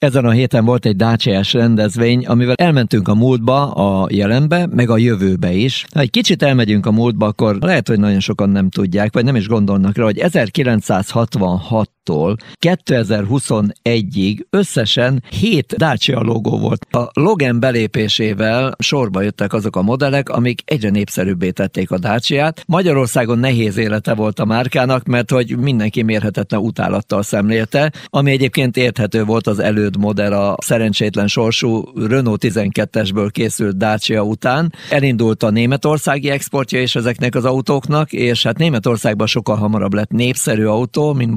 Ezen a héten volt egy Dacia-s rendezvény, amivel elmentünk a múltba, a jelenbe, meg a jövőbe is. Ha egy kicsit elmegyünk a múltba, akkor lehet, hogy nagyon sokan nem tudják, vagy nem is gondolnak rá, hogy 1966-tól 2021-ig összesen 7 Dacia logó volt. A Logan belépésével sorba jöttek azok a modellek, amik egyre népszerűbbé tették a Dacia-t. Magyarországon nehéz élete volt a márkának, mert hogy mindenki mérhetetlen utálattal szemlélte, ami egyébként érthető volt az elő elődött modell a szerencsétlen sorsú Renault 12-esből készült Dacia után. Elindult a németországi exportja is ezeknek az autóknak, és hát Németországban sokkal hamarabb lett népszerű autó, mint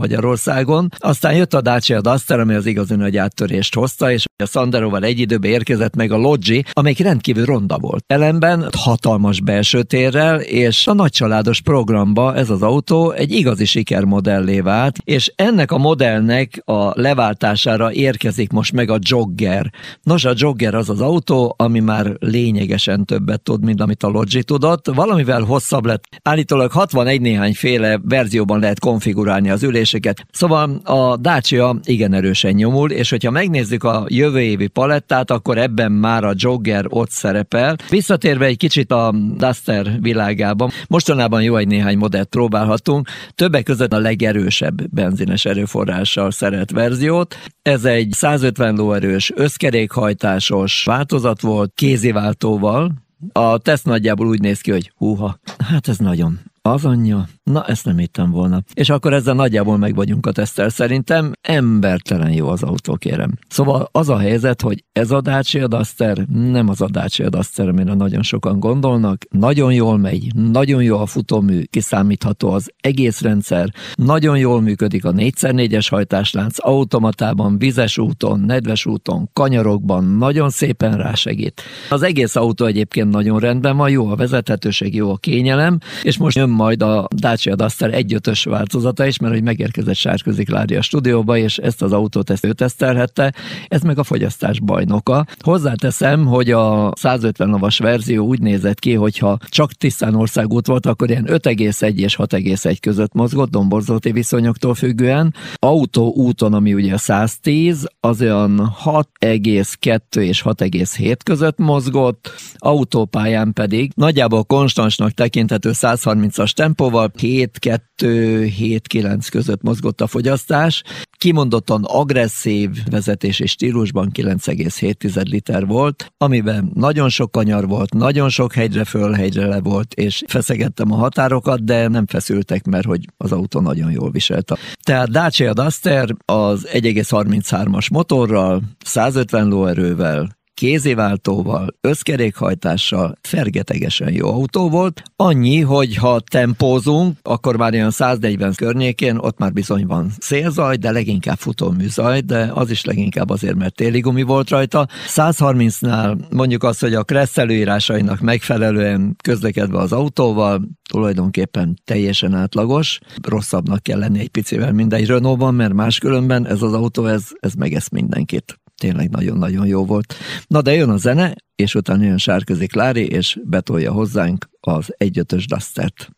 Magyarországon. Aztán jött a Dacia Duster, ami az igazi nagy áttörést hozta, és a Sanderoval egy időben érkezett meg a Logi, amelyik rendkívül ronda volt. Ellenben hatalmas belső térrel, és a nagycsaládos programba ez az autó egy igazi sikermodellé vált, és ennek a modellnek a leváltására érkezik most meg a Jogger. Nos, a Jogger az az autó, ami már lényegesen többet tud, mint amit a Logi tudott. Valamivel hosszabb lett. Állítólag 61 néhány féle verzióban lehet konfigurálni az üléseket. Szóval a Dacia igen erősen nyomul, és hogyha megnézzük a jövő évi palettát, akkor ebben már a Jogger ott szerepel. Visszatérve egy kicsit a Duster világában, mostanában jó egy néhány modellt próbálhatunk, többek között a legerősebb benzines erőforrással szeret verziót. Ez egy 150 lóerős, összkerékhajtásos változat volt, kéziváltóval. A teszt nagyjából úgy néz ki, hogy húha, hát ez nagyon az anyja? Na, ezt nem hittem volna. És akkor ezzel nagyjából meg vagyunk a tesztel. Szerintem embertelen jó az autó, kérem. Szóval az a helyzet, hogy ez a Dacia Duster nem az a Dacia Duster, amire nagyon sokan gondolnak. Nagyon jól megy, nagyon jó a futómű, kiszámítható az egész rendszer, nagyon jól működik a 4x4-es hajtáslánc, automatában, vizes úton, nedves úton, kanyarokban, nagyon szépen rásegít. Az egész autó egyébként nagyon rendben van, jó a vezethetőség, jó a kényelem, és most jön majd a Dacia Duster 1.5-ös változata is, mert hogy megérkezett Sárközi Klária stúdióba, és ezt az autót ezt ő tesztelhette, ez meg a fogyasztás bajnoka. Hozzáteszem, hogy a 150 lovas verzió úgy nézett ki, hogyha csak tisztán országút volt, akkor ilyen 5,1 és 6,1 között mozgott, domborzati viszonyoktól függően. Autó úton, ami ugye 110, az olyan 6,2 és 6,7 között mozgott, autópályán pedig nagyjából konstansnak tekinthető 130 as tempóval 7-2-7-9 között mozgott a fogyasztás. Kimondottan agresszív vezetési stílusban 9,7 liter volt, amiben nagyon sok kanyar volt, nagyon sok hegyre föl, hegyre le volt, és feszegettem a határokat, de nem feszültek, mert hogy az autó nagyon jól viselte. Tehát Dacia Duster az 1,33-as motorral, 150 lóerővel, kéziváltóval, összkerékhajtással, fergetegesen jó autó volt. Annyi, hogy ha tempózunk, akkor már olyan 140 környékén, ott már bizony van szélzaj, de leginkább futóműzaj, de az is leginkább azért, mert téli gumi volt rajta. 130-nál mondjuk azt, hogy a Kressz előírásainak megfelelően közlekedve az autóval, tulajdonképpen teljesen átlagos. Rosszabbnak kell lenni egy picivel mindegy Renault-ban, mert máskülönben ez az autó, ez, ez megesz mindenkit tényleg nagyon-nagyon jó volt. Na de jön a zene, és utána jön Sárközi Klári, és betolja hozzánk az egyötös Dustert.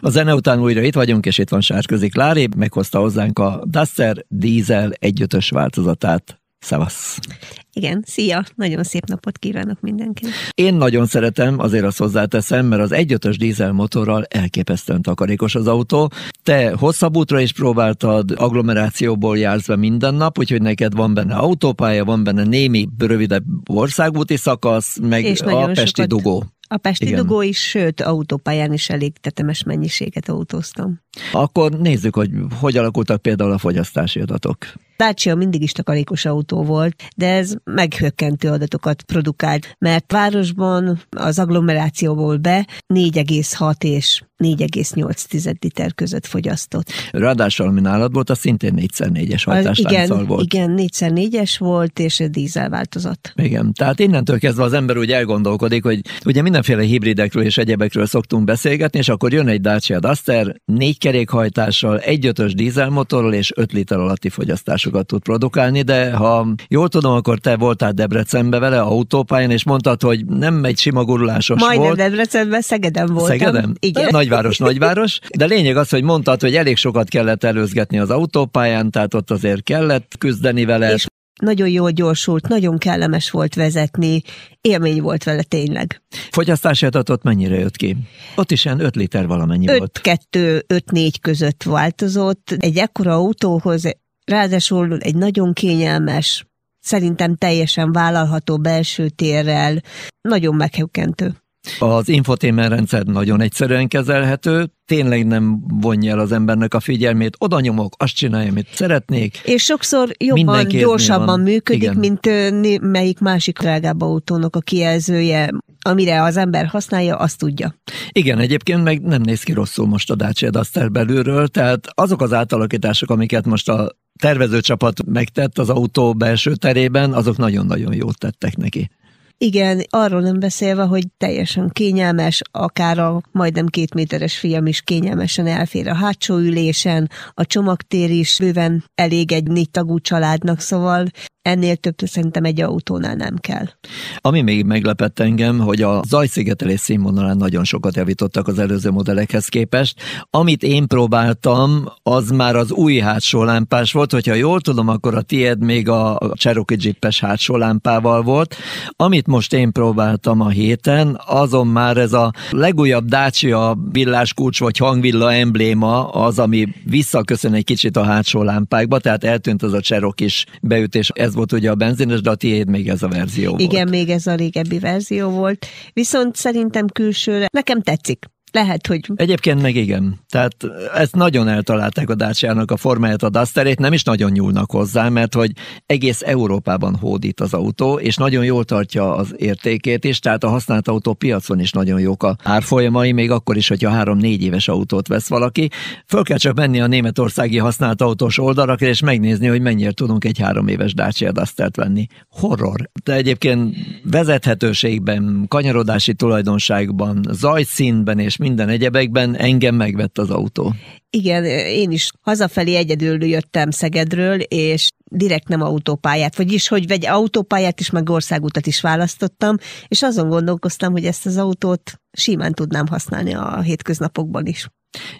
A zene után újra itt vagyunk, és itt van Sárközi Klári, meghozta hozzánk a Duster Diesel egyötös változatát. Szevasz! Igen, szia! Nagyon szép napot kívánok mindenkinek. Én nagyon szeretem, azért azt hozzáteszem, mert az 1.5-ös dízel motorral elképesztően takarékos az autó. Te hosszabb útra is próbáltad, agglomerációból jársz be minden nap, úgyhogy neked van benne autópálya, van benne némi rövidebb országúti szakasz, meg és a Pesti sokat... dugó. A Pesti Igen. dugó is, sőt, autópályán is elég tetemes mennyiséget autóztam. Akkor nézzük, hogy hogy alakultak például a fogyasztási adatok. Dacia mindig is takarékos autó volt, de ez meghökkentő adatokat produkált, mert városban az agglomerációból be 4,6 és 4,8 liter között fogyasztott. Ráadásul, ami nálad volt, az szintén 4x4-es hajtáslánccal volt. Igen, 4x4-es volt, és dízel változat. Igen, tehát innentől kezdve az ember úgy elgondolkodik, hogy ugye mindenféle hibridekről és egyebekről szoktunk beszélgetni, és akkor jön egy Dacia Duster, négy kerékhajtással, egy ötös dízelmotorral és 5 liter alatti fogyasztásokat tud produkálni, de ha jól tudom, akkor te voltál Debrecenbe vele autópályán, és mondtad, hogy nem egy sima gurulásos Majdnem volt. Debrecenben, Szegeden voltam. Szegeden? Igen. Nagyváros, nagyváros. De lényeg az, hogy mondtad, hogy elég sokat kellett előzgetni az autópályán, tehát ott azért kellett küzdeni vele. És nagyon jól gyorsult, nagyon kellemes volt vezetni, élmény volt vele tényleg. Fogyasztási adatot mennyire jött ki? Ott is ilyen 5 liter valamennyi 5, volt. 2, 5, 4 között változott. Egy ekkora autóhoz ráadásul egy nagyon kényelmes, szerintem teljesen vállalható belső térrel, nagyon meghökkentő. Az infotainment rendszer nagyon egyszerűen kezelhető, tényleg nem vonja el az embernek a figyelmét, oda nyomok, azt csinálja, amit szeretnék. És sokszor jobban, gyorsabban van. működik, Igen. mint melyik másik drágább autónak a kijelzője, amire az ember használja, azt tudja. Igen, egyébként meg nem néz ki rosszul most a Dacia Duster belülről, tehát azok az átalakítások, amiket most a tervezőcsapat megtett az autó belső terében, azok nagyon-nagyon jót tettek neki. Igen, arról nem beszélve, hogy teljesen kényelmes, akár a majdnem két méteres fiam is kényelmesen elfér a hátsó ülésen, a csomagtér is bőven elég egy négy tagú családnak, szóval ennél több szerintem egy autónál nem kell. Ami még meglepett engem, hogy a zajszigetelés színvonalán nagyon sokat javítottak az előző modellekhez képest. Amit én próbáltam, az már az új hátsó lámpás volt, hogyha jól tudom, akkor a tied még a Cherokee Jeepes hátsó lámpával volt. Amit most én próbáltam a héten, azon már ez a legújabb Dacia villáskulcs vagy hangvilla embléma az, ami visszaköszön egy kicsit a hátsó lámpákba, tehát eltűnt az a Cherokee beütés. Ez volt ugye a benzines, de a tiéd még ez a verzió volt. Igen, még ez a régebbi verzió volt. Viszont szerintem külsőre nekem tetszik lehet, hogy... Egyébként meg igen. Tehát ezt nagyon eltalálták a Dacia-nak a formáját, a Dusterét, nem is nagyon nyúlnak hozzá, mert hogy egész Európában hódít az autó, és nagyon jól tartja az értékét is, tehát a használt autó piacon is nagyon jók a árfolyamai, még akkor is, hogyha három-négy éves autót vesz valaki. Föl kell csak menni a németországi használt autós oldalakra, és megnézni, hogy mennyire tudunk egy három éves Dacia Dustert venni. Horror. De egyébként vezethetőségben, kanyarodási tulajdonságban, zajszínben és minden egyebekben engem megvett az autó. Igen, én is hazafelé egyedül jöttem Szegedről, és direkt nem autópályát, vagyis hogy vegy autópályát is, meg országutat is választottam, és azon gondolkoztam, hogy ezt az autót simán tudnám használni a hétköznapokban is.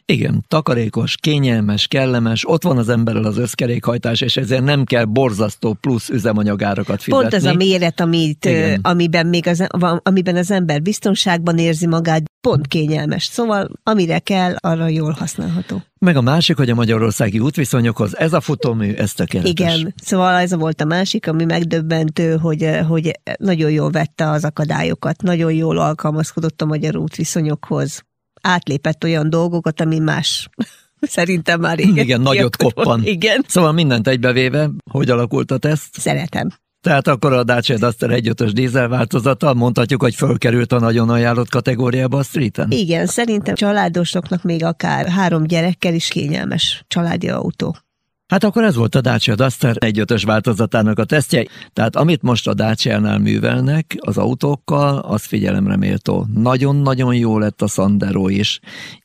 Igen, takarékos, kényelmes, kellemes, ott van az emberrel az összkerékhajtás, és ezért nem kell borzasztó plusz üzemanyagárakat fizetni. Pont ez a méret, amit, amiben, még az, amiben az ember biztonságban érzi magát, pont kényelmes. Szóval amire kell, arra jól használható. Meg a másik, hogy a magyarországi útviszonyokhoz ez a futómű, ez tökéletes. Igen, szóval ez volt a másik, ami megdöbbentő, hogy, hogy nagyon jól vette az akadályokat, nagyon jól alkalmazkodott a magyar útviszonyokhoz átlépett olyan dolgokat, ami más szerintem már régen. Igen, nagyot koppan. Igen. Szóval mindent egybevéve, hogy alakult a teszt? Szeretem. Tehát akkor a Dacia Duster 1.5-ös dízel változata, mondhatjuk, hogy fölkerült a nagyon ajánlott kategóriába a streeten? Igen, szerintem családosoknak még akár három gyerekkel is kényelmes családi autó. Hát akkor ez volt a Dacia Duster 1.5-ös változatának a tesztje. Tehát amit most a Dacia-nál művelnek az autókkal, az figyelemre méltó. Nagyon-nagyon jó lett a Sandero is.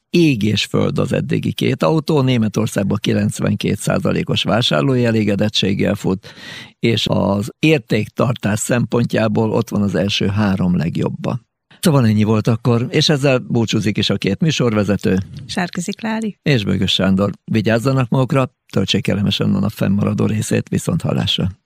Ég és föld az eddigi két autó, Németországban 92%-os vásárlói elégedettséggel fut, és az értéktartás szempontjából ott van az első három legjobba. Szóval ennyi volt akkor, és ezzel búcsúzik is a két műsorvezető. Sárközi Klári. És Bögös Sándor. Vigyázzanak magukra, töltsék kellemesen a nap fennmaradó részét, viszont hallásra.